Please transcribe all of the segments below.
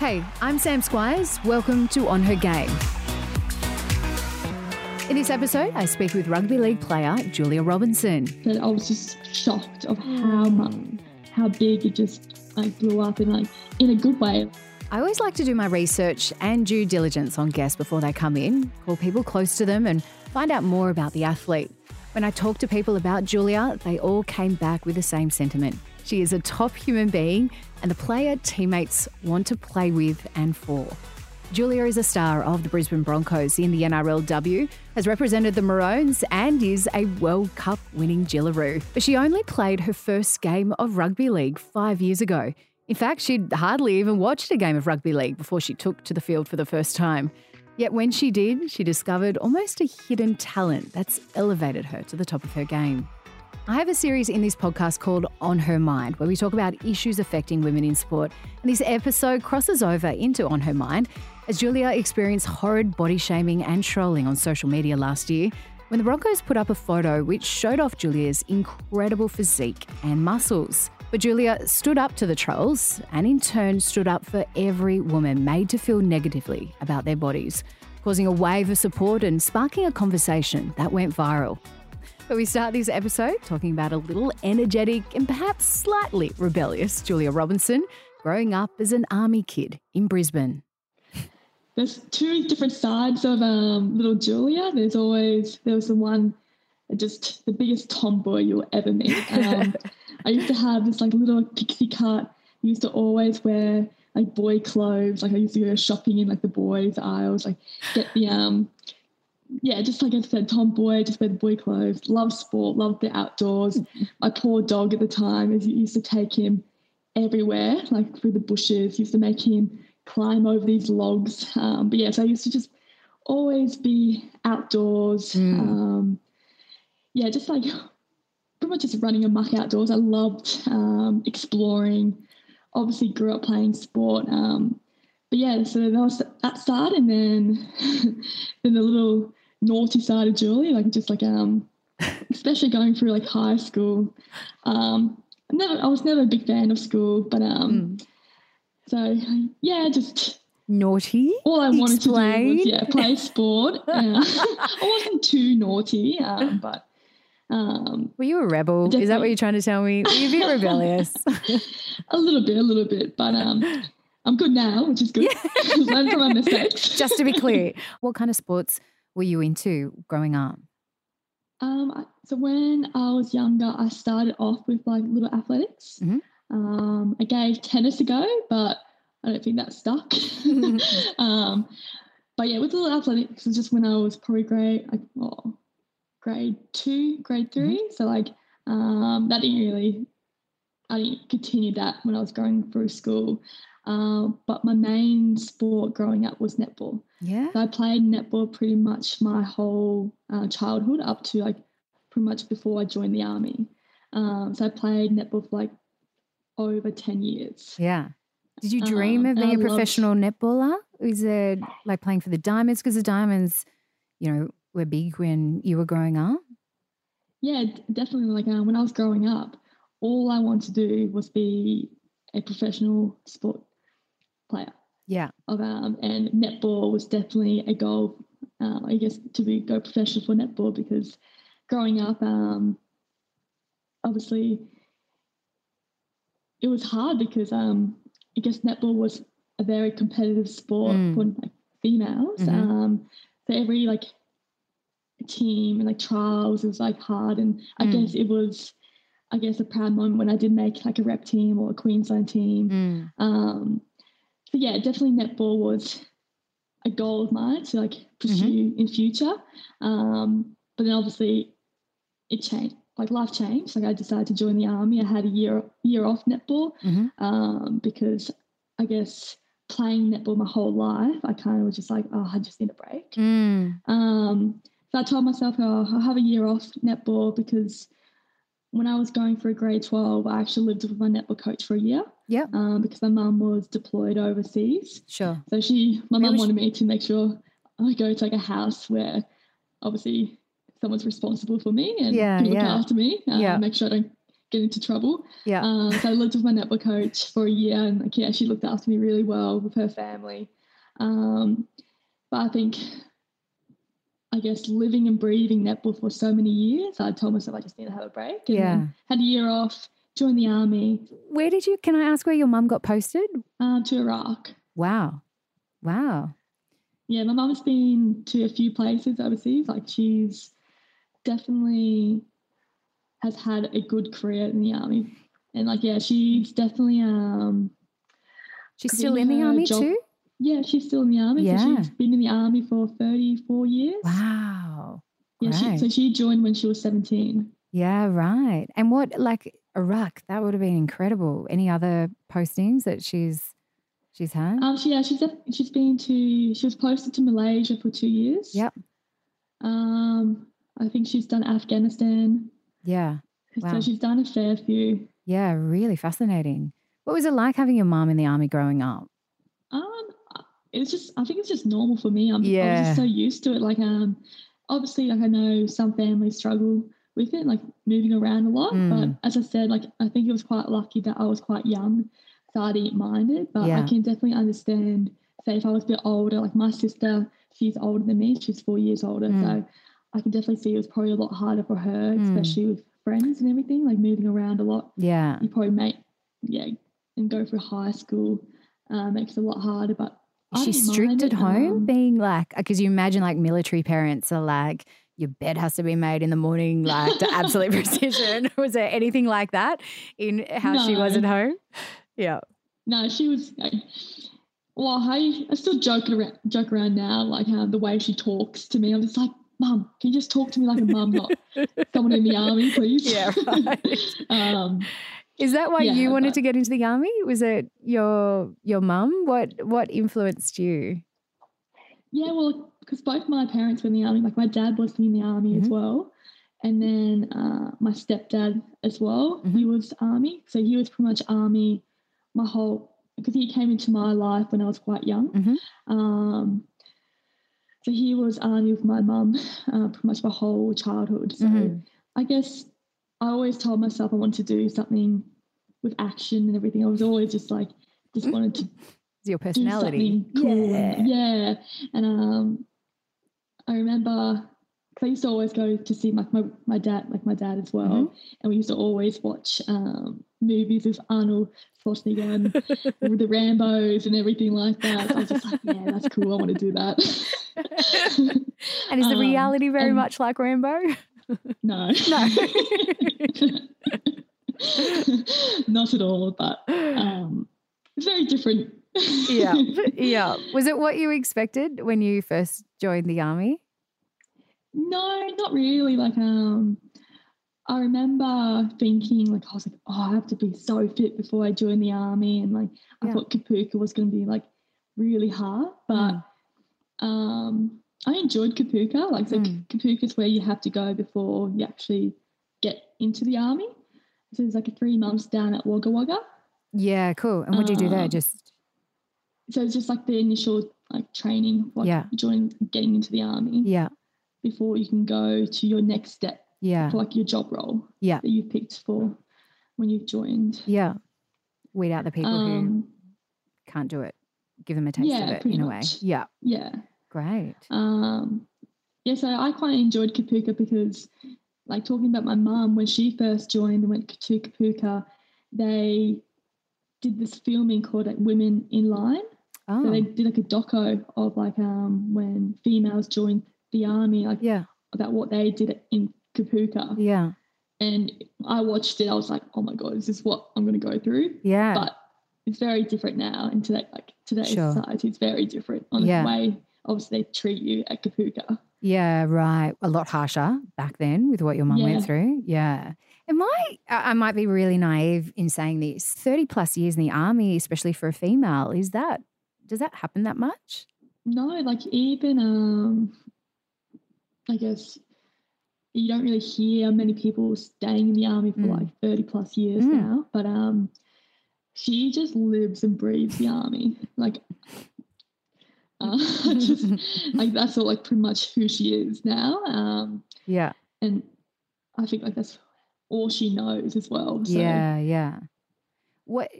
Hey, I'm Sam Squires. Welcome to On Her Game. In this episode, I speak with rugby league player Julia Robinson. But I was just shocked of how hmm. much, how big it just like blew up in like in a good way. I always like to do my research and due diligence on guests before they come in, call people close to them, and find out more about the athlete. When I talked to people about Julia, they all came back with the same sentiment. She is a top human being and the player teammates want to play with and for. Julia is a star of the Brisbane Broncos in the NRLW, has represented the Maroons, and is a World Cup winning Jillaroo. But she only played her first game of rugby league five years ago. In fact, she'd hardly even watched a game of rugby league before she took to the field for the first time. Yet when she did, she discovered almost a hidden talent that's elevated her to the top of her game. I have a series in this podcast called On Her Mind, where we talk about issues affecting women in sport. And this episode crosses over into On Her Mind as Julia experienced horrid body shaming and trolling on social media last year when the Broncos put up a photo which showed off Julia's incredible physique and muscles. But Julia stood up to the trolls and in turn stood up for every woman made to feel negatively about their bodies, causing a wave of support and sparking a conversation that went viral. But we start this episode talking about a little energetic and perhaps slightly rebellious Julia Robinson growing up as an army kid in Brisbane. There's two different sides of um, little Julia. There's always there was the one just the biggest tomboy you'll ever meet. Um, I used to have this like little pixie cut. I used to always wear like boy clothes. Like I used to go shopping in like the boys aisles, like get the um yeah, just like I said, tomboy, just wear the boy clothes, love sport, love the outdoors. Mm-hmm. My poor dog at the time, as used to take him everywhere, like through the bushes, used to make him climb over these logs. Um, but so I used to just always be outdoors. Mm. Um, yeah, just like pretty much just running amok outdoors. I loved um, exploring. Obviously, grew up playing sport. Um, but yeah, so that was that start, and then then the little naughty side of Julie, like just like um, especially going through like high school. Um, never, I was never a big fan of school, but um, mm. so yeah, just naughty. All I wanted Explain. to do was yeah, play sport. Uh, I wasn't too naughty, um, but. Um, Were you a rebel? Definitely. Is that what you're trying to tell me? Were you a bit rebellious? a little bit, a little bit, but um, I'm good now, which is good. Yeah. Learn from my mistakes. Just to be clear, what kind of sports were you into growing up? Um, so when I was younger, I started off with like little athletics. Mm-hmm. Um, I gave tennis a go, but I don't think that stuck. um, but yeah, with little athletics, it was just when I was probably grade like oh, grade two, grade 3 mm-hmm. So like um, that didn't really, I didn't continue that when I was going through school. Um, but my main sport growing up was netball. Yeah. So I played netball pretty much my whole uh, childhood up to like pretty much before I joined the army. Um, so I played netball for like over 10 years. Yeah. Did you dream um, of being a professional loved... netballer? Is it like playing for the Diamonds? Because the Diamonds, you know, were big when you were growing up. Yeah, definitely. Like uh, when I was growing up, all I wanted to do was be a professional sport player. Yeah. Of um, and netball was definitely a goal. Um, I guess to be go professional for netball because growing up, um, obviously, it was hard because um, I guess netball was a very competitive sport mm. for like, females. Mm-hmm. Um, so every like team and like trials was like hard, and I mm. guess it was I guess a proud moment when I did make like a rep team or a Queensland team. Mm. Um, so yeah, definitely netball was a goal of mine to like pursue mm-hmm. in future. Um, but then obviously it changed, like life changed. Like I decided to join the army. I had a year year off netball mm-hmm. um, because I guess playing netball my whole life, I kind of was just like, oh, I just need a break. Mm. Um, so I told myself, oh, I'll have a year off netball because when I was going for grade 12, I actually lived with my netball coach for a year. Yeah. Um, because my mum was deployed overseas. Sure. So she, my mum wanted me to make sure I go to like a house where obviously someone's responsible for me and yeah, look yeah. after me. Um, yeah. Make sure I don't get into trouble. Yeah. Um, so I lived with my netball coach for a year, and like yeah, she looked after me really well with her family. Um, but I think, I guess, living and breathing netball for so many years, I told myself I just need to have a break. And Yeah. had a year off, joined the army Where did you, can I ask where your mum got posted? um, to Iraq. Wow. Wow. Yeah, my mum's been to a few places overseas. Like she's definitely has had a good career in the army, and like yeah, she's definitely um She's still in the army job- too? Yeah she's still in the army. So Yeah. she's been in the army for thirty four years. Wow. Yeah, she, so she joined when she was seventeen. Yeah, right. And what, like Iraq, that would have been incredible. Any other postings that she's she's had? Um, she, yeah, she's she's been to she was posted to Malaysia for two years. Yep. Um, I think she's done Afghanistan. Yeah. Wow. So she's done a fair few. Yeah, really fascinating. What was it like having your mum in the army growing up? Um, it's just I think it's just normal for me. I'm I was Yeah. just so used to it. Like um, obviously, like I know some families struggle with it, like moving around a lot. Mm. But as I said, like I think it was quite lucky that I was quite young, so I didn't mind it. But I can definitely understand. Say if I was a bit older, like my sister, she's older than me. She's four years older, Mm. so I can definitely see it was probably a lot harder for her, Mm. especially with friends and everything, like moving around a lot Yeah. you probably make yeah and go through high school uh, makes it a lot harder but Is she strict at home um, being like, because you imagine like military parents are like, your bed has to be made in the morning, like to absolute precision. Was there anything like that in how she was at home? Yeah. no she was like, well I, I still joke around joke around now like um, the way she talks to me I'm just like mum can you just talk to me like a mum not someone in the army please Yeah, right. um Is that why Yeah, you wanted but- to get into the army? Was it your your mum? What what influenced you? Yeah, well, because both my parents were in the army. Like my dad was in the army as Mhm. well, and then uh, my stepdad as well. He Mhm. was army, so he was pretty much army my whole because he came into my life when I was quite young. Mhm. Um, so he was army with my mum uh, pretty much my whole childhood. So Mhm. I guess I always told myself I wanted to do something with action and everything. I was always just like just wanted to It's your do personality. something cool. Yeah. And, yeah. And um, I remember I used to always go to see like my, my dad, like my dad as well. Mm-hmm. And we used to always watch um, movies with Arnold Schwarzenegger and with the Rambos and everything like that. So I was just like, yeah, that's cool. I want to do that. And is the Um, reality very and- much like Rambo? No. No. Not at all, but um, very different. yeah. Yeah. Was it what you expected when you first joined the army? No, not really. Like, um, I remember thinking, like, I was like, oh, I have to be so fit before I join the army, and like, I Yeah. thought Kapooka was going to be like really hard, but Mm. um, I enjoyed Kapooka. Like, so Mm. Kapooka is where you have to go before you actually get into the army. So it's like a three months down at Wagga Wagga. Yeah, cool. And what do you do there? Um, Just So it's just like the initial like training, like Yeah. join getting into the army yeah, before you can go to your next step yeah, for like your job role Yeah. that you picked for when you've joined. yeah. Weed out the people who Um, can't do it. Give them a taste of it in a way. Yeah, yeah. Great. Um, yeah, so I quite enjoyed Kapooka because, like, talking about my mum, when she first joined and went to Kapooka, they did this filming called like, Women in Line. Oh, So they did like a doco of like um when females joined the army, like yeah, about what they did in Kapooka. yeah, And I watched it, I was like, oh my god, is this what I'm gonna go through? yeah. But it's very different now in today like today's Sure. society. It's very different on Yeah. the way obviously they treat you at Kapooka. Yeah, right. A lot harsher back then with what your mum went through. Yeah. Am I, I I might be really naive in saying this 30 plus years in the army, especially for a female, is that, does that happen that much? No, like even um I guess you don't really hear many people staying in the army for Mm. like 30 plus years Mm. now. But um she just lives and breathes the army. Like uh, just like that's all like pretty much who she is now. Um Yeah. and I think like that's all she knows as well. So. Yeah, yeah. What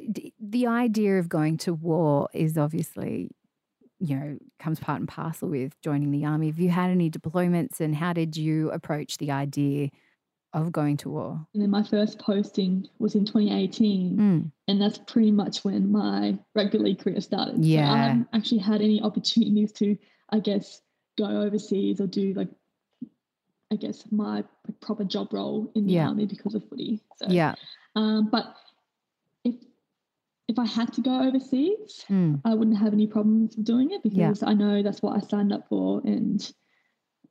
the idea of going to war is obviously, you know, comes part and parcel with joining the army. Have you had any deployments, and how did you approach the idea of going to war? And then my first posting was in 2018, Mm. and that's pretty much when my rugby league career started. So Yeah. I haven't actually had any opportunities to, I guess, go overseas or do like, I guess, my like, proper job role in the Yeah. army because of footy. So, Yeah. Um, but if if I had to go overseas, Mm. I wouldn't have any problems with doing it Yeah. because I know that's what I signed up for, and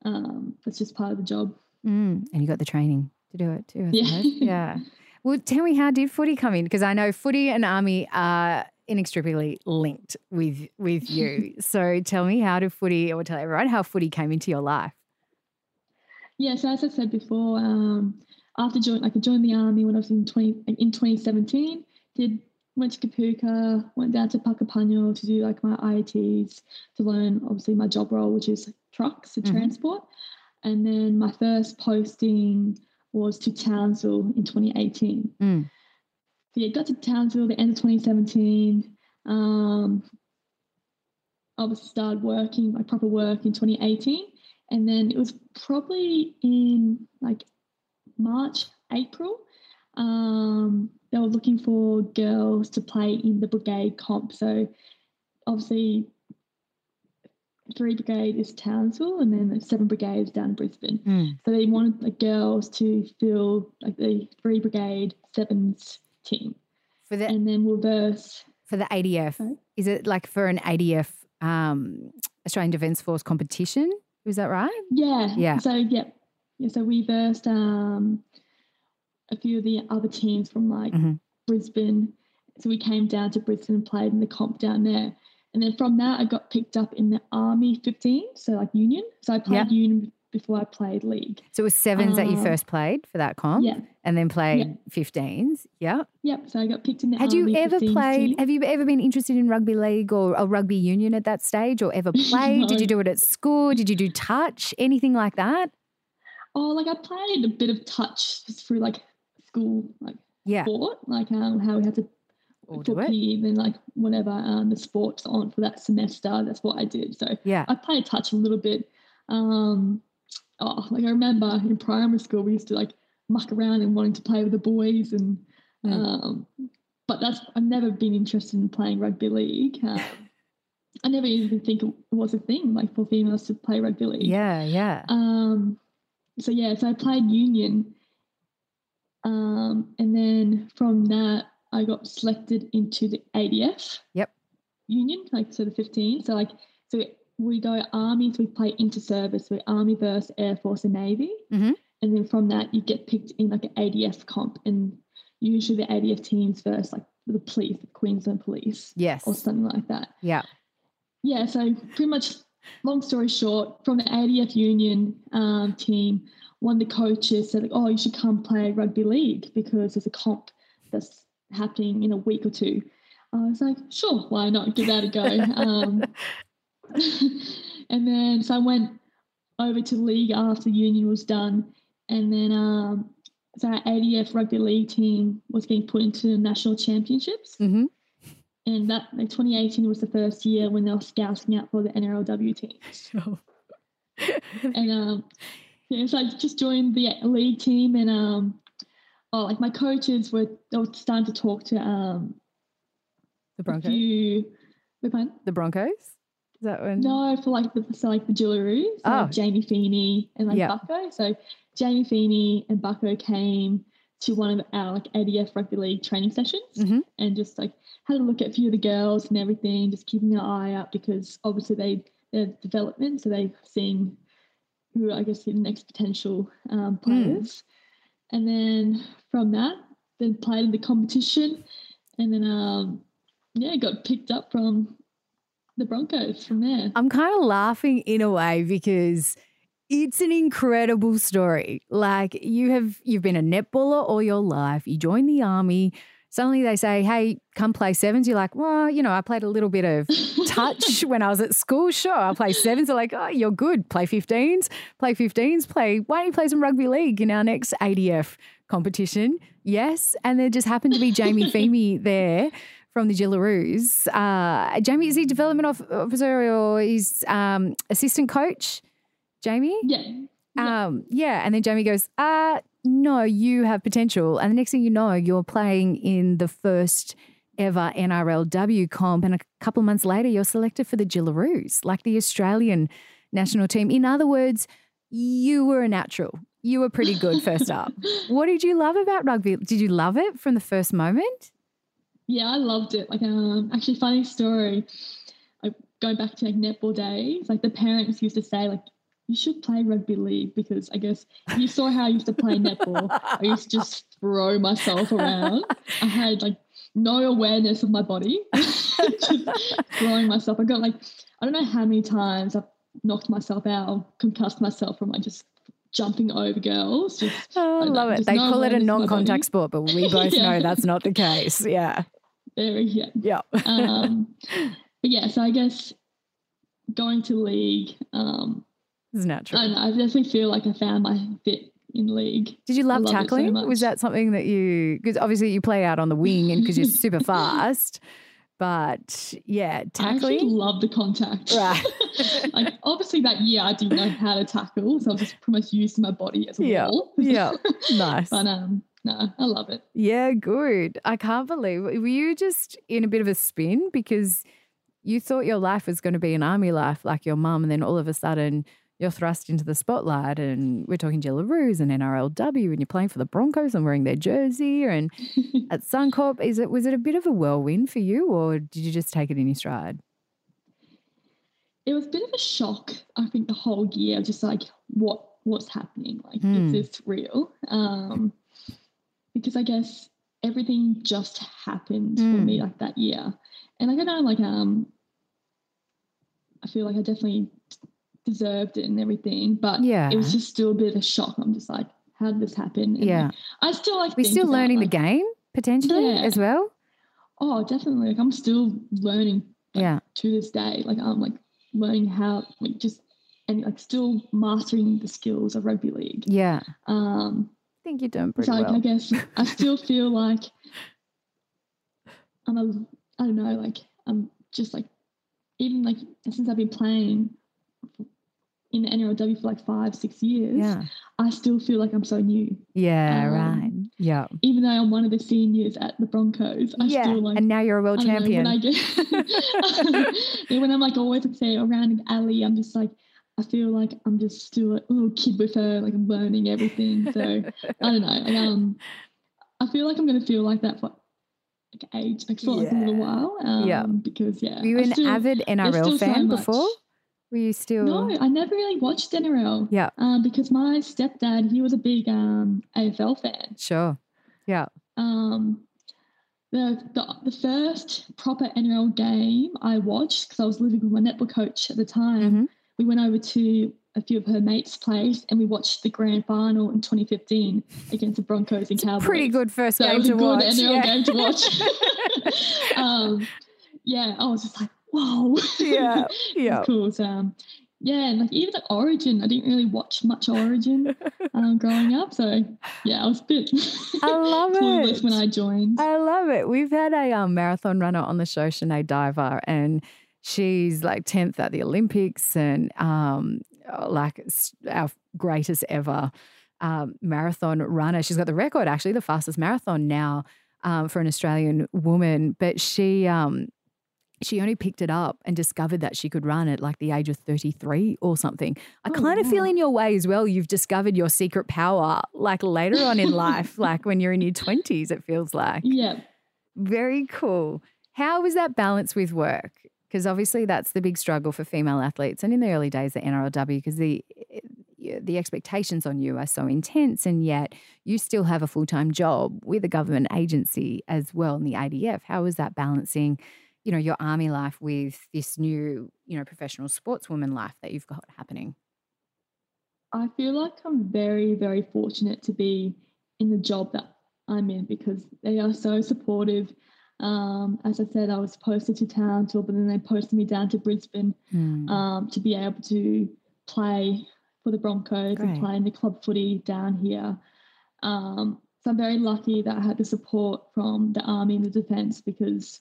um, that's just part of the job. Mm. And you got the training to do it too. I Yeah. yeah. Well, tell me how did footy come in? Because I know footy and army are inextricably linked with with you. so tell me how did footy, or tell everyone how footy came into your life. Yeah, so as I said before, um, after join, like I joined the army when I was in twenty in twenty seventeen. Did went to Kapooka, went down to Puckapunyal to do like my IETs to learn obviously my job role, which is trucks and Mhm. transport. And then my first posting was to Townsville in 2018. Mm. So yeah, got to Townsville at the end of 2017. Um, obviously started working, like proper work in 2018. And then it was probably in like March, April. Um, they were looking for girls to play in the brigade comp. So obviously three brigade is Townsville and then the seven brigades down in Brisbane. Mm. So they wanted the girls to fill like the three brigade sevens team. For the And then we'll verse for the ADF, Sorry? is it like for an ADF um, Australian Defence Force competition? Is that right? Yeah. Yeah. So yeah. Yeah. So we versed um a few of the other teams from like Mhm. Brisbane. So we came down to Brisbane and played in the comp down there. And then from that I got picked up in the Army 15, so like union. So I played union before I played league. So it was sevens that you Uh, first played for that comp, Yeah. and then played 15s. Yeah. Yep. So I got picked in the army. Had you ever 15s played? team. Have you ever been interested in rugby league or a rugby union at that stage, or ever played? Did you do it at school? Did you do touch? Anything like that? Oh, like I played a bit of touch through like school like Yeah. sport, like um how we had to Or do it. footy, like whatever um the sports on for that semester. That's what I did. So Yeah. I played touch a little bit. Um, oh, like I remember in primary school we used to like muck around and wanting to play with the boys, and Mm. um, but that's I've never been interested in playing rugby league. Um, I never even think it was a thing like for females to play rugby league. Yeah. Yeah. Um, so yeah, so I played union, um, and then from that I got selected into the ADF. Yep. Union, like so the fifteen. So like so we go army, so we play inter service, so army versus air force and navy, Mhm. and then from that you get picked in like an ADF comp, and usually the ADF teams versus like the police, the Queensland Police, Yes. or something like that Yeah. yeah, so pretty much, long story short, from the ADF Union um, team, one of the coaches said, like, "Oh, you should come play rugby league because there's a comp that's happening in a week or two. I was like, "Sure, why not? Give that a go." um, and then so I went over to league after Union was done, and then um, so our ADF rugby league team was getting put into the national championships hmm and that like 2018 was the first year when they were scouting out for the NRLW teams. So and um, yeah, so I just joined the league team, and um, oh, like my coaches were they were starting to talk to um the Broncos. few. The Broncos. Is that when? No, for like the so like the Jillaroos, so Oh. like Jamie Feeney and like. Bucko. So Jamie Feeney and Bucko came to one of our like ADF rugby league training sessions Mhm. and just like had a look at a few of the girls and everything, just keeping an eye out because obviously they they're development, so they're seeing who I guess the next potential um, players. And then from that, then played in the competition, and then um, yeah, got picked up from the Broncos from there. I'm kind of laughing in a way because it's an incredible story. Like you have you've been a netballer all your life. You join the army. Suddenly they say, "Hey, come play sevens. You're like, "Well, you know, I played a little bit of touch when I was at school. Sure, I'll play sevens. They're like, oh, you're good. Play 15s. Play 15s. Play. Why don't you play some rugby league in our next ADF competition? Yes. And there just happened to be Jamie Feeney there from the Jillaroos. Uh, Jamie, is he development officer or he's um, assistant coach? Jamie? Yeah. Um, yeah. And then Jamie goes, uh, no, you have potential. And the next thing you know, you're playing in the first ever NRLW comp. And a couple months later, you're selected for the Jillaroos, like the Australian national team. In other words, you were a natural. You were pretty good first up. what did you love about rugby? Did you love it from the first moment? Yeah, I loved it. Like, um, actually, funny story. Like going back to like netball days, like the parents used to say, like, you should play rugby league because I guess you saw how I used to play netball. I used to just throw myself around. I had like no awareness of my body, just throwing myself. I got like I don't know how many times I've knocked myself out, concussed myself from like just jumping over girls. Just, oh, I love it. They no call it a non-contact sport, but we both yeah. know that's not the case. Yeah. Very yeah. Yeah. um, but yeah, so I guess going to league, um, it's natural. I, know, I definitely feel like I found my fit in league. Did you love tackling? So was that something that you because obviously you play out on the wing and because you're super fast. But yeah, tackling. I actually love the contact. Right. like obviously that year I didn't know how to tackle, so I was just pretty much using my body as a yeah. wall. Yeah. Nice. but um no, I love it. Yeah, good. I can't believe were you just in a bit of a spin because you thought your life was going to be an army life like your mum, and then all of a sudden you're thrust into the spotlight and we're talking Jillaroos and NRLW and you're playing for the Broncos and wearing their jersey and at Suncorp. Is it was it a bit of a whirlwind for you or did you just take it in your stride? It was a bit of a shock, I think, the whole year, just like what what's happening? Like, mm. is hmm. this real? Um, because I guess everything just happened mm. for me hmm. like that year. And I know like um I feel like I definitely deserved it and everything. But yeah, it was just still a bit of a shock. I'm just like, how did this happen? And yeah, I still like. We're still learning like, the game potentially yeah. as well. Oh, definitely. Like I'm still learning. Like, yeah. To this day, like I'm like learning how like just and like still mastering the skills of rugby league. Yeah. Um. I think you're doing pretty so, well. I guess I still feel like I'm a I don't know like I'm just like even like since I've been playing in the NRLW for like five, six years, yeah. I still feel like I'm so new. Yeah, um, right. Yeah. Even though I'm one of the seniors at the Broncos, I yeah. still like. And now you're a world champion. Know, when I get, when I'm like always like say around Ali, I'm just like, I feel like I'm just still a little kid with her, like I'm learning everything. So I don't know. Like, um, I feel like I'm gonna feel like that for like age, like for yeah. like a little while. Um, yeah. Because yeah. Were you an still, avid NRL fan so before? Were you still? No, I never really watched NRL. Yeah. Um, because my stepdad, he was a big um AFL fan. Sure. Yeah. Um, the the, the first proper NRL game I watched because I was living with my netball coach at the time. Mm-hmm. We went over to a few of her mates' place and we watched the grand final in 2015 against the Broncos and Cowboys. Pretty good first so game to watch. NRL yeah. game to watch. um, yeah, I was just like, whoa. Yeah. Yeah. cool. So, um, yeah, and like even the Origin, I didn't really watch much Origin um, growing up. So yeah, I was a bit I love it when I joined. I love it. We've had a um, marathon runner on the show, Sinead Diver, and she's like 10th at the Olympics and um, like our greatest ever um, marathon runner. She's got the record, actually, the fastest marathon now um, for an Australian woman. But she um, she only picked it up and discovered that she could run at like the age of 33 or something. I oh, kind of wow. feel in your way as well, you've discovered your secret power like later on in life, like when you're in your 20s, it feels like. Yeah. Very cool. How was that balance with work? Because obviously that's the big struggle for female athletes and in the early days at NRLW because the eh, the expectations on you are so intense and yet you still have a full-time job with a government agency as well in the ADF. How is that balancing you know, your army life with this new, you know, professional sportswoman life that you've got happening? I feel like I'm very, very fortunate to be in the job that I'm in because they are so supportive. Um, as I said, I was posted to Townsville, but then they posted me down to Brisbane Mm. um, to be able to play for the Broncos Great. and play in the club footy down here. Um, so I'm very lucky that I had the support from the army and the defence because,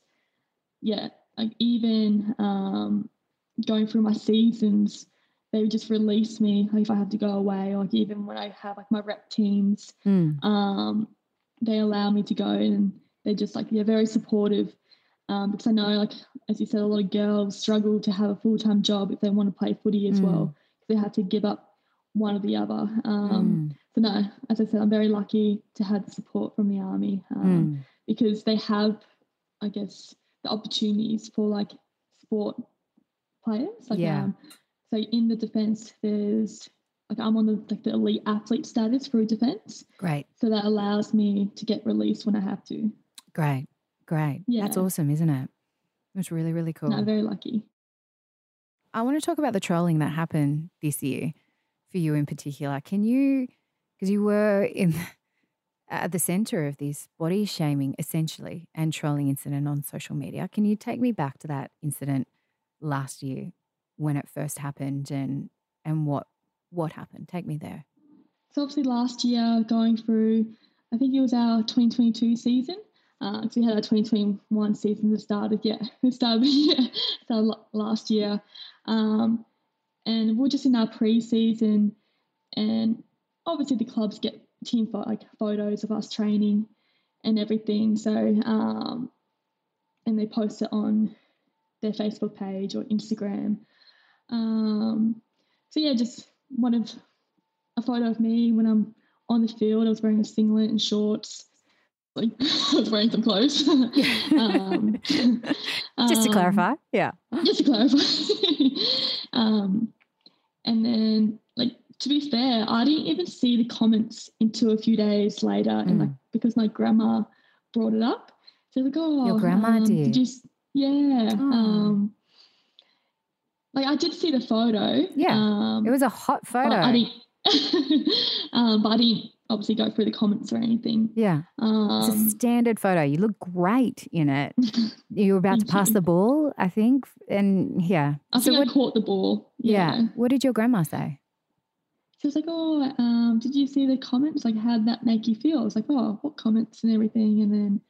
yeah, like even um, going through my seasons, they would just release me like, if I had to go away, or like even when I have like my rep teams, Mm. um, they allow me to go and they're just like they're very supportive um, because I know like as you said a lot of girls struggle to have a full-time job if they want to play footy as Mm. well they have to give up one or the other um, Mm. so no as I said I'm very lucky to have the support from the army um, Mm. because they have I guess the opportunities for like sport players like Yeah. um, so in the defense there's like I'm on the like the elite athlete status for defense Great. so that allows me to get released when I have to. Great. Great. Yeah, That's awesome, isn't it? It's really, really cool. No, I'm very lucky. I want to talk about the trolling that happened this year for you in particular. Can you, because you were in at the center of this body shaming essentially and trolling incident on social media, can you take me back to that incident last year when it first happened and and what what happened? Take me there. So obviously last year going through, I think it was our 2022 season. Because we had our 2021 season that started, yeah, it started, yeah, started la- last year. Um, and we're just in our pre-season and obviously the clubs get team pho- like photos of us training and everything. So um, and they post it on their Facebook page or Instagram. Um, so yeah, just one of a photo of me when I'm on the field. I was wearing a singlet and shorts. Like I was wearing some clothes. um, Just to um, clarify. Yeah. just to clarify. um, and then, to be fair, I didn't even see the comments until a few days later, and Mm. like because my grandma brought it up, so like, oh, grandma um, did? you? Yeah. Oh. Um, like I did see the photo. Yeah, Um, It was a hot photo. I didn't. um, but I didn't obviously go through the comments or anything. yeah. It's a Um, standard photo. You look great in it. You were about to pass you. the ball, I think. And yeah. I so think what I caught the ball. yeah. yeah. What did your grandma say? She was like, "Oh, um, did you see the comments? Like, how'd that make you feel?" I was like, "Oh, what comments and everything?" And then,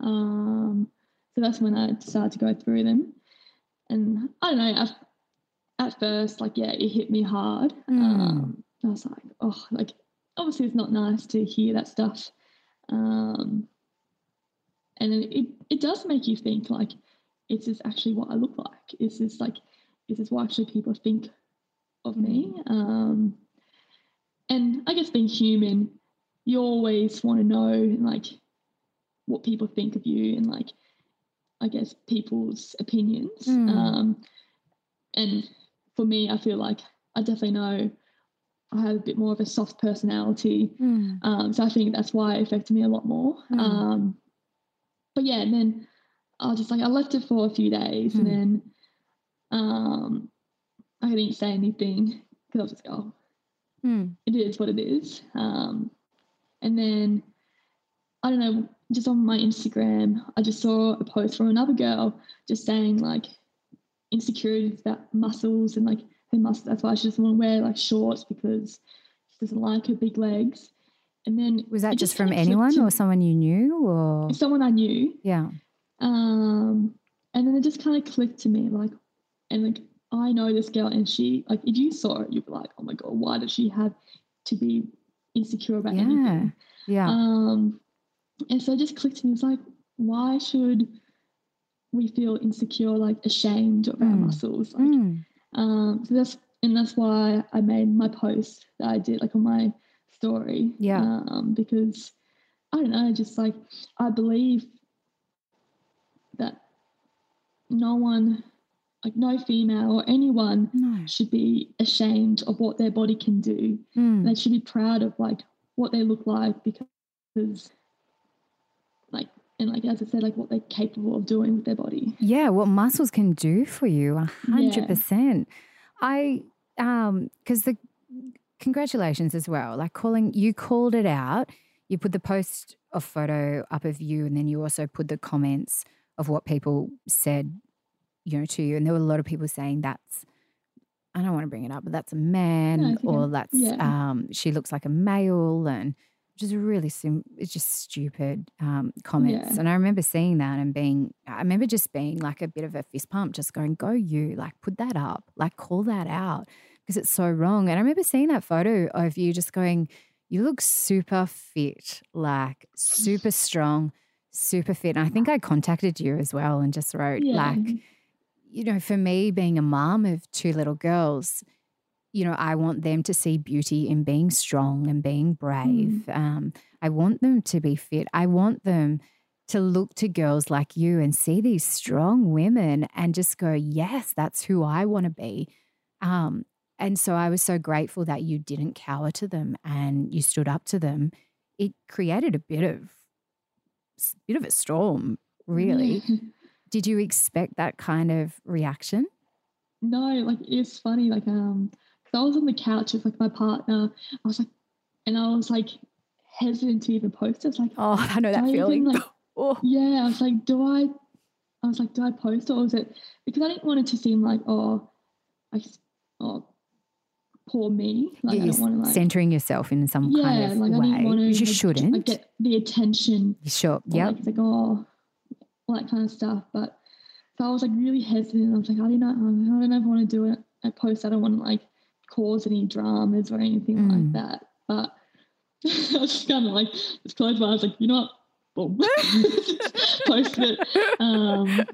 um, so that's when I started to go through them, and I don't know. At, at first, like, yeah, it hit me hard. Mm. Um, I was like, "Oh, like, obviously, it's not nice to hear that stuff." Um, and then it it does make you think, like, is this actually what I look like? Is this like, is this what actually people think of me? Um, and I guess being human, you always want to know like what people think of you and like I guess people's opinions. Mm. Um, and for me, I feel like I definitely know I have a bit more of a soft personality. Mm. Um, so I think that's why it affected me a lot more. Mm. Um, but yeah, and then I was just like, I left it for a few days Mm. and then um, I didn't say anything because I was just, oh, Mm. it is what it is. Um, and then I don't know, just on my Instagram, I just saw a post from another girl just saying like insecurities about muscles and like her muscles. That's why she doesn't want to wear like shorts because she doesn't like her big legs. And then Was that it just from anyone or someone you knew or someone I knew? yeah. Um, and then it just kind of clicked to me, like, and like I know this girl, and she, like, if you saw it, you'd be like, oh my god, why does she have to be insecure about Yeah. anything? Yeah. Um, and so it just clicked to me. It's like, why should we feel insecure, like ashamed of our Mm. muscles? Like, Mm. um, so that's and that's why I made my post that I did, like on my story. Yeah. Um, because I don't know, just like I believe that no one, like no female or anyone, No. should be ashamed of what their body can do. Mm. They should be proud of like what they look like because, like, and like as I said, like what they're capable of doing with their body. Yeah, what muscles can do for you, a hundred percent. I um because the congratulations as well. Like calling you called it out. you put the post of photo up of you, and then you also put the comments of what people said, you know, to you. And there were a lot of people saying that's I don't want to bring it up, but that's a man, No, or that's Yeah. um, she looks like a male, and just really sim- it's just stupid um, comments. Yeah. And I remember seeing that and being, I remember just being like a bit of a fist pump, just going, "Go you!" Like put that up, like call that out because it's so wrong. And I remember seeing that photo of you, just going, "You look super fit, like super strong." Super fit. And I think I contacted you as well and just wrote, Yeah. like, you know, for me, being a mom of two little girls, you know, I want them to see beauty in being strong and being brave. Um, I want them to be fit. I want them to look to girls like you and see these strong women and just go, yes, that's who I want to be. Um, and so I was so grateful that you didn't cower to them and you stood up to them. It created a bit of bit of a storm, really. Yeah. Did you expect that kind of reaction? No, like it's funny, like um, because I was on the couch with like my partner. I was like, and I was like hesitant to even post it. I like, Oh, I know that I even, feeling. like, oh, yeah, I was like, do I? I was like, do I post or was it because I didn't want it to seem like oh, like oh, poor me. Like yeah, I you're don't want to like centering yourself in some yeah, kind of like I way. didn't want to you like, shouldn't. like, get the attention. You sure? Yep. Like, it's like oh, all that kind of stuff. But so I was like really hesitant. I was like, I don't know, I don't know if I want to do it. I post. I don't want to like cause any dramas or anything Mm. like that. But I was just kind of like just closed my eyes, like you know what, boom, posted it. Um,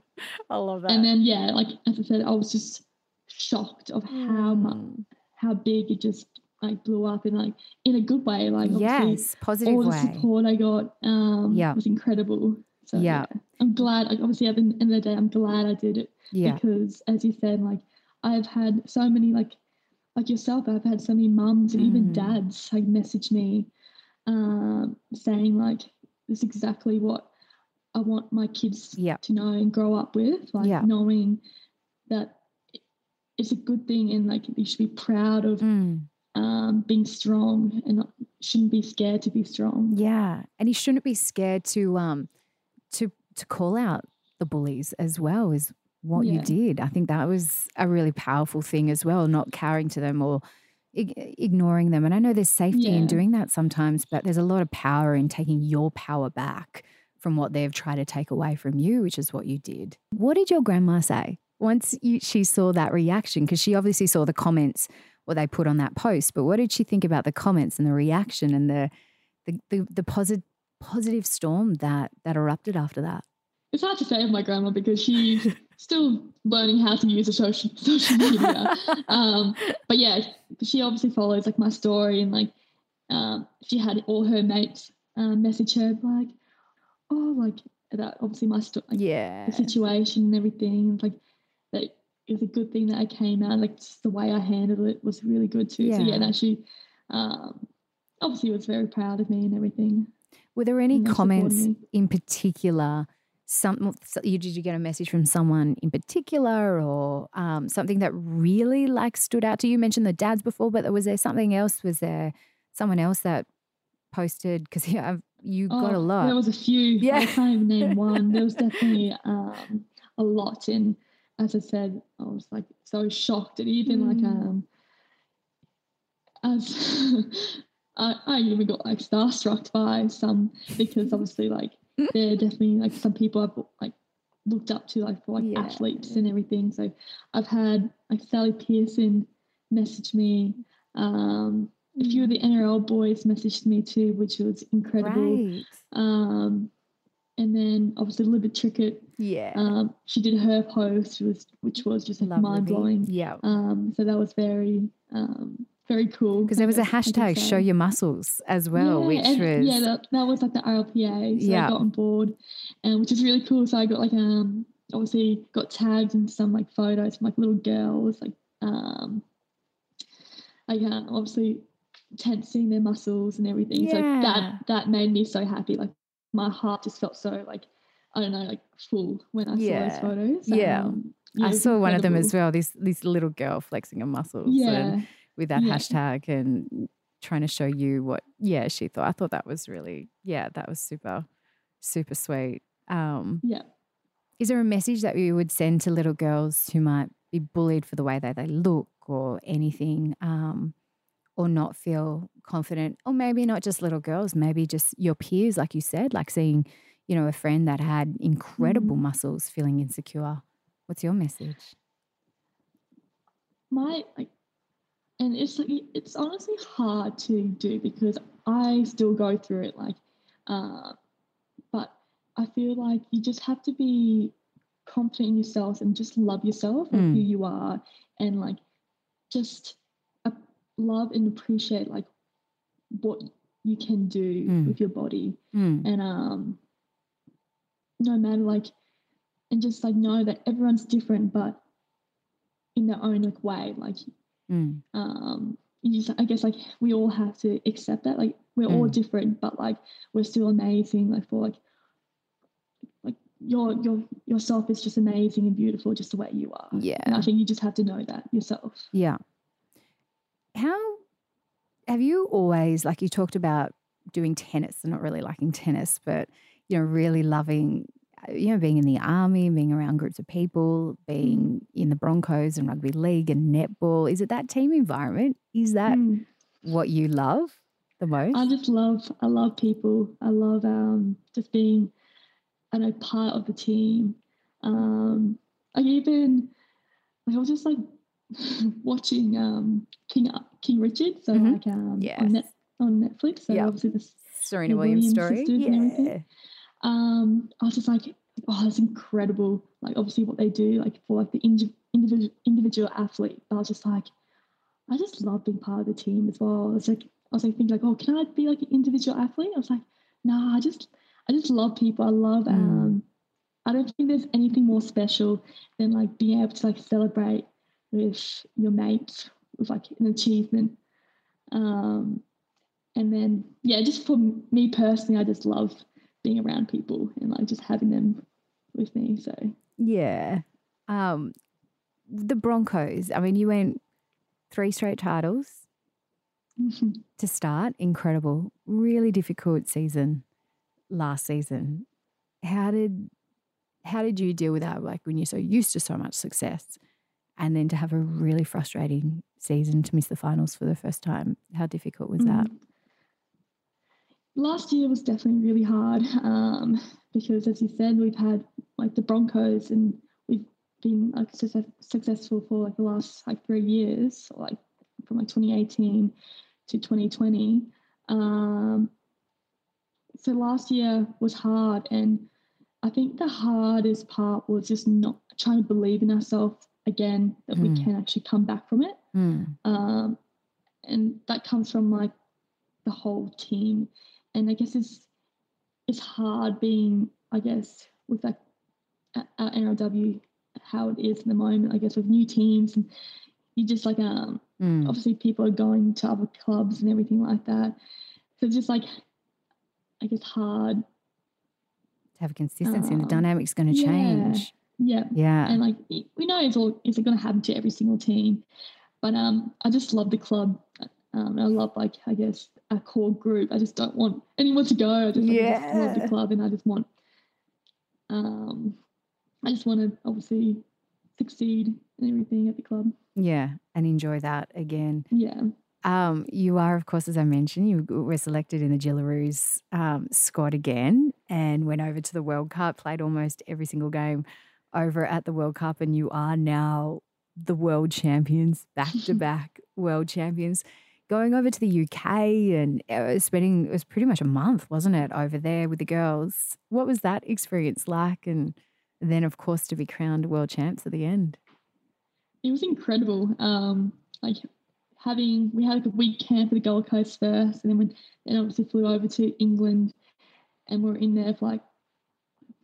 I love that. and then yeah, like as I said, I was just shocked of how much Mm. how big it just like blew up in like in a good way. Like yes, positive all the way. support I got um Yeah. was incredible. So Yeah. yeah. I'm glad like obviously at the end of the day I'm glad I did it Yeah, because as you said, like I've had so many like like yourself, I've had so many mums and even Mm. dads like message me um saying like this is exactly what I want my kids Yeah. to know and grow up with. Like Yeah. knowing that it's a good thing and like you should be proud of Mm, um, being strong and not, shouldn't be scared to be strong. yeah, and you shouldn't be scared to um to to call out the bullies as well. Is what you did. I think that was a really powerful thing as well. Not cowering to them or ig- ignoring them. And I know there's safety in doing that sometimes, but there's a lot of power in taking your power back from what they've tried to take away from you, which is what you did. What did your grandma say once you, she saw that reaction? Because she obviously saw the comments what they put on that post, but what did she think about the comments and the reaction and the the the, the positive positive storm that that erupted after that? It's hard to say of my grandma because she's still learning how to use the social social media. um, but yeah, she obviously follows like my story and like um, she had all her mates um, message her like, oh, like that obviously my sto- like yeah. the situation and everything. and, Like that it was a good thing that I came out. Like just the way I handled it was really good too. So Yeah. yeah, no, she um, obviously was very proud of me and everything. Were there any comments in particular? Some you did you get a message from someone in particular, or um, something that really like stood out to you? You mentioned the dads before, but was there something else? Was there someone else that posted? Because yeah, you got a Oh, lot. There was a few. Yeah. I can't even name one. There was definitely um, a lot. And as I said, I was like so shocked. And even like Mm. um, as I, I even got like starstruck by some because obviously like there are definitely like some people I've like looked up to like for like Yeah. athletes and everything. So I've had like Sally Pearson message me. Um, a few of the NRL boys messaged me too, which was incredible. Right. Um, and then obviously Libby Trickett, Yeah. um, she did her post, was which was just like mind blowing. Yeah. Um, so that was very, um, very cool. Because there was a I I hashtag show your muscles as well, yeah, which and- was yeah, that, that was like the RLPA. So Yeah. I got on board, and which is really cool. So I got like um, obviously got tagged in some like photos from like little girls, like um, like uh, obviously tensing their muscles and everything. So Yeah. that that made me so happy. Like my heart just felt so like I don't know, like full when I Yeah. saw those photos. Yeah. Um, I it was saw one of them as well. This this little girl flexing her muscles. and Yeah. With that Yeah. hashtag and trying to show you what yeah she thought. I thought that was really yeah that was super super sweet. Um, yeah. Is there a message that you would send to little girls who might be bullied for the way that they look or anything, um, or not feel confident, or maybe not just little girls, maybe just your peers, like you said, like seeing, you know, a friend that had incredible mm. muscles feeling insecure. What's your message? My like, and it's like it's honestly hard to do because I still go through it. Like, uh, but I feel like you just have to be confident in yourself and just love yourself and mm. who you are and like just love and appreciate like what you can do mm. with your body mm. and um no matter like and just like know that everyone's different but in their own like way like mm. um just i guess like we all have to accept that like we're all mm. different but like we're still amazing like for like like your your yourself is just amazing and beautiful just the way you are. Yeah. And I think you just have to know that yourself. Yeah. How have you always like you talked about doing tennis and not really liking tennis, but you know, really loving you know, being in the army, being around groups of people, being mm. in the Broncos and rugby league and netball. Is it that team environment? Is that mm. what you love the most? I just love I love people. I love um just being, I know, part of the team. Um, I even like I was just like watching um, King King Richard, so mm-hmm. like um, yes. on, Net, on Netflix. So yep. obviously the Serena Williams, Williams story. Yeah. Um, I was just like, oh, that's incredible. Like obviously what they do, like for like the individual individual athlete. But I was just like, I just love being part of the team as well. It's like I was like thinking like, oh, can I be like an individual athlete? I was like, no, nah, I just I just love people. I love mm. um I don't think there's anything more special than like being able to like celebrate with your mates with like an achievement. Um and then yeah, just for me personally, I just love being around people and like just having them with me. So yeah. Um the Broncos, I mean you went three straight titles mm-hmm. to start. Incredible. Really difficult season last season. How did how did you deal with that? Like when you're so used to so much success, and then to have a really frustrating season to miss the finals for the first time. How difficult was that? Last year was definitely really hard um, because, as you said, we've had like the Broncos, and we've been like success- successful for like the last like three years, like from like 2018 to 2020. Um, so last year was hard and I think the hardest part was just not trying to believe in ourselves again that mm. we hmm. can actually come back from it. Mm. Um, and that comes from like the whole team. And I guess it's it's hard being, I guess, with like our NRLW how it is in the moment, I guess with new teams and you just like um mm. obviously people are going to other clubs and everything like that. So it's just like I guess hard to have consistency and the dynamic's going to change. Yeah. Yeah. And like we know it's all it's going to happen to every single team, but um, I just love the club. Um, I love like I guess a core group. I just don't want anyone to go. I just, yeah. I just love the club, and I just want um, I just want to obviously succeed and everything at the club. Yeah, and enjoy that again. Yeah. Um, you are, of course, as I mentioned, you were selected in the Jillaroos um, squad again and went over to the World Cup, played almost every single game over at the World Cup, and you are now the world champions, back to back world champions. Going over to the UK and uh, spending it was pretty much a month, wasn't it, over there with the girls? What was that experience like? And then, of course, to be crowned world champs at the end. It was incredible. Um, like having we had like a week camp at the Gold Coast first, and then we then obviously flew over to England, and we are in there for like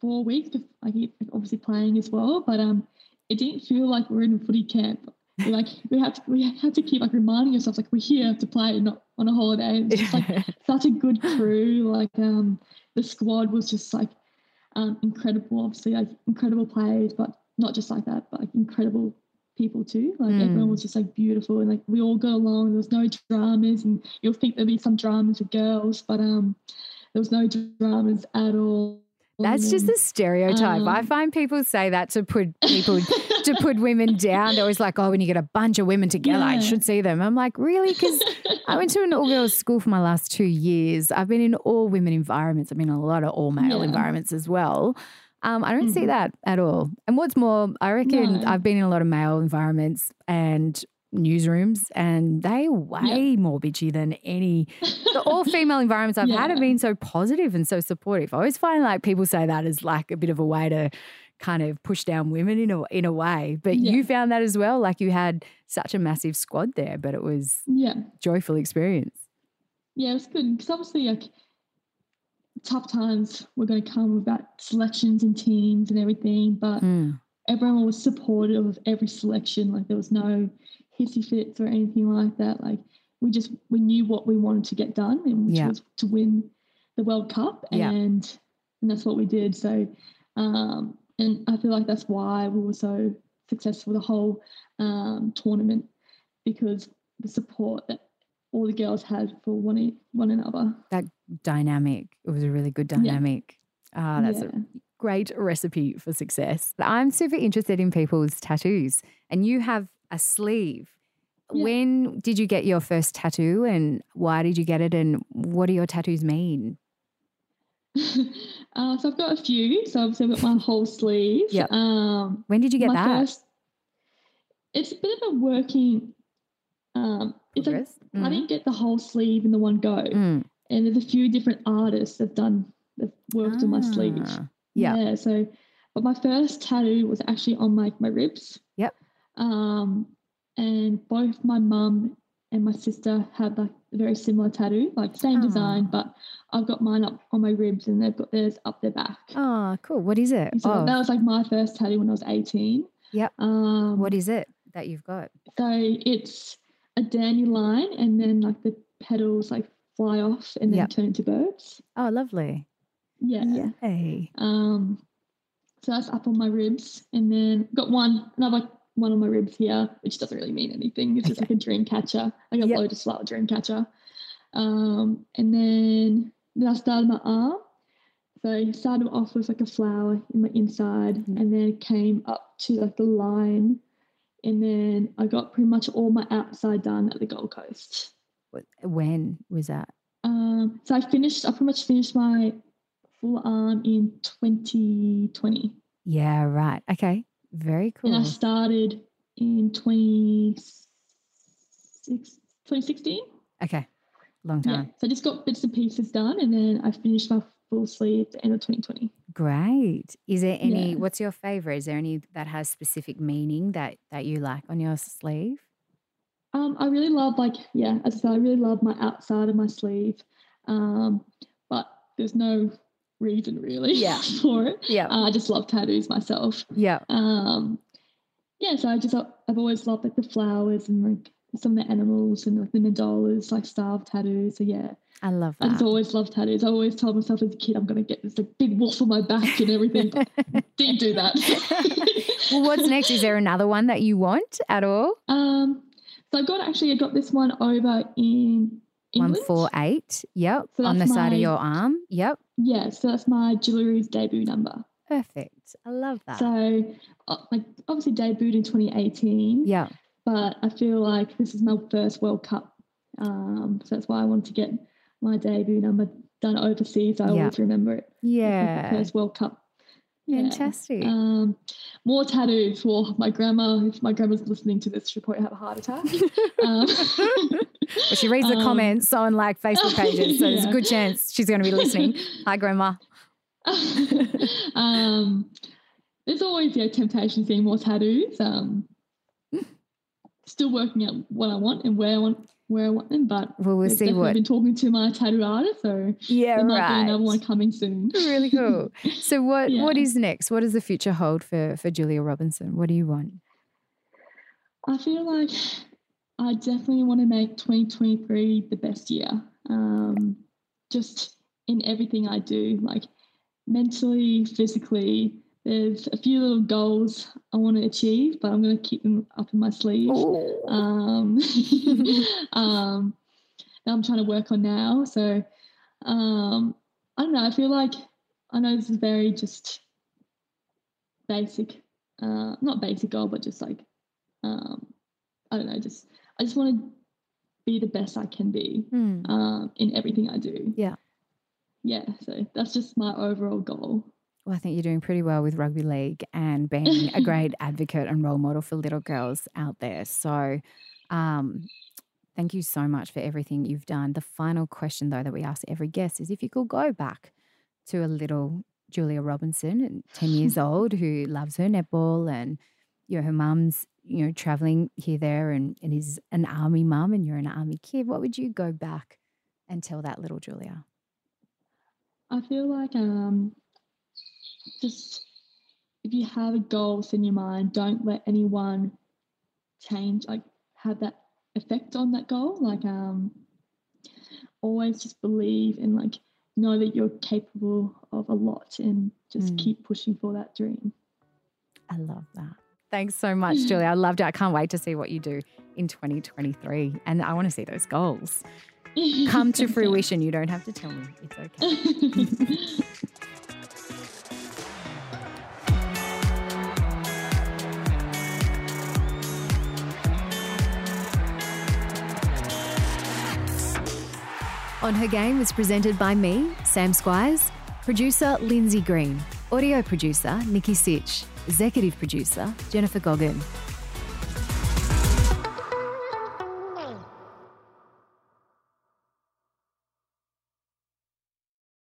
four weeks, like obviously playing as well. But um, it didn't feel like we are in a footy camp. We like we had to we had to keep like reminding ourselves like we're here to play, not on a holiday. It's just like such a good crew. Like um, the squad was just like um incredible. Obviously, like incredible players, but not just like that, but like incredible people too. Like Mm. everyone was just like beautiful and like we all got along. There was no dramas, and you'll think there'd be some dramas with girls, but um, there was no dramas at all. That's just a stereotype. I um, find people say that to put people to put women down. They're always like, "Oh, when you get a bunch of women together, I should see them." I'm like, really? Because I went to an all girls school for my last two years. I've been in all women environments. I've been in a lot of all male Yeah. environments as well. Um, I don't see Mhm. that at all. And what's more, I reckon No. I've been in a lot of male environments and newsrooms, and they way more bitchy than any the all female environments I've had have been so positive and so supportive. I always find like people say that as like a bit of a way to kind of push down women in a in a way. But Yeah. you found that as well. Like you had such a massive squad there, but it was yeah, joyful experience. yeah, it was good because obviously like tough times were going to come with that selections and teams and everything, but Mm. everyone was supportive of every selection. Like there was no hissy fits or anything like that. Like we just we knew what we wanted to get done, and which Yeah. was to win the World Cup, Yeah. and and that's what we did. So, um, and I feel like that's why we were so successful the whole um, tournament because the support that all the girls had for one one another. That dynamic. It was a really good Yeah. dynamic. Ah, that's yeah. a great recipe for success. I'm super interested in people's tattoos, and you have a sleeve. Yeah. When did you get your first tattoo, and why did you get it, and what do your tattoos mean? uh, so I've got a few. So obviously I've got my whole sleeve. Yep. Um, When did you get my that? first- it's a bit of a working. Um, it's like Progress? I Mhm. didn't get the whole sleeve in the one go, Mm. and there's a few different artists that've done that worked on my sleeve. Ah, Yeah. So, but my first tattoo was actually on my my ribs. Um, and both my mum and my sister had like a very similar tattoo, like same design, Ah. but I've got mine up on my ribs and they've got theirs up their back. Oh, cool. What is it? So oh, that was like my first tattoo when I was 18. Yep. Um, what is it that you've got? so it's a dandelion and then like the petals like fly off and then Yep. turn into birds. Oh, lovely. Yeah. Hey. Um, so that's up on my ribs, and then got one another one on my ribs here, which doesn't really mean anything. It's just like a dream catcher. I got Yep. Lotus Flower dream catcher. Um, and then then I started my arm. So I started off with like a flower in my inside, Mm. and then it came up to like the line, and then I got pretty much all my outside done at the Gold Coast. When was that? Um, so I finished. I pretty much finished my full arm in 2020. Yeah, right. Okay. Very cool. And I started in 26 2016. Okay. Long time. Yeah. So I just got bits and pieces done and then I finished my full sleeve at the end of 2020. Great. Is there any Yeah. what's your favorite? Is there any that has specific meaning that that you like on your sleeve? Um, I really love like, yeah, as I said, I really love my outside of my sleeve. Um, but there's no reason really Yeah. for it. Yeah. Uh, I just love tattoos myself. yeah. Um, yeah, so I just I've always loved like the flowers and like some of the animals and like the mandalas, like starved tattoos. So yeah, I love that. I just that. always loved tattoos. I always told myself as a kid I'm gonna get this like big wolf on my back and everything, but didn't do that. well, what's next? Is there another one that you want at all? Um, so I got actually I got this one over in England. One four eight. Yep. So on the that's side of your arm. Yep. Yeah, so that's my Jillaroos debut number. Perfect. I love that. So uh, like obviously debuted in 2018. yeah. but I feel like this is my first World Cup. Um, so that's why I wanted to get my debut number done overseas. I Yeah. always remember it. Yeah. first World Cup. Yeah. Fantastic. Um, more tattoos for my grandma. If my grandma's listening to this, she'll probably have a heart attack. um, She reads the um, comments on like Facebook pages, so there's a good chance she's going to be listening. Hi, Grandma. um, there's always yeah temptation seeing more tattoos. Um, still working out what I want and where I want where I want them, but Well, we'll I've see what. been talking to my tattoo artist, so Yeah, there might be right. another one coming soon. Really cool. So, what what Yeah. is next? What does the future hold for for Julia Robinson? What do you want? I feel like I definitely want to make 2023 the best year. Um, just in everything I do, like mentally, physically, there's a few little goals I want to achieve, but I'm going to keep them up in my sleeve. Um, um, that I'm trying to work on now. So um, I don't know. I feel like I know this is very just basic, uh, not basic goal, but just like um, I don't know. Just I just want to be the best I can be Mm. um, in everything I do. Yeah. Yeah. So that's just my overall goal. Well, I think you're doing pretty well with rugby league and being a great advocate and role model for little girls out there. So, um, thank you so much for everything you've done. The final question, though, that we ask every guest is if you could go back to a little Julia Robinson, 10 years old, who loves her netball and you know, her mum's, you know, traveling here, there, and, and is an army mum and you're an army kid, what would you go back and tell that little Julia? I feel like um, just if you have a goal set in your mind, don't let anyone change, like have that effect on that goal. Like um, always just believe and like know that you're capable of a lot and just Mm. keep pushing for that dream. I love that. Thanks so much, Julia. I loved it. I can't wait to see what you do in 2023. And I want to see those goals come to fruition. You don't have to tell me. It's okay. On Her Game was presented by me, Sam Squires, producer Lindsay Green, audio producer Nikki Sitch, executive producer Jennifer Goggin.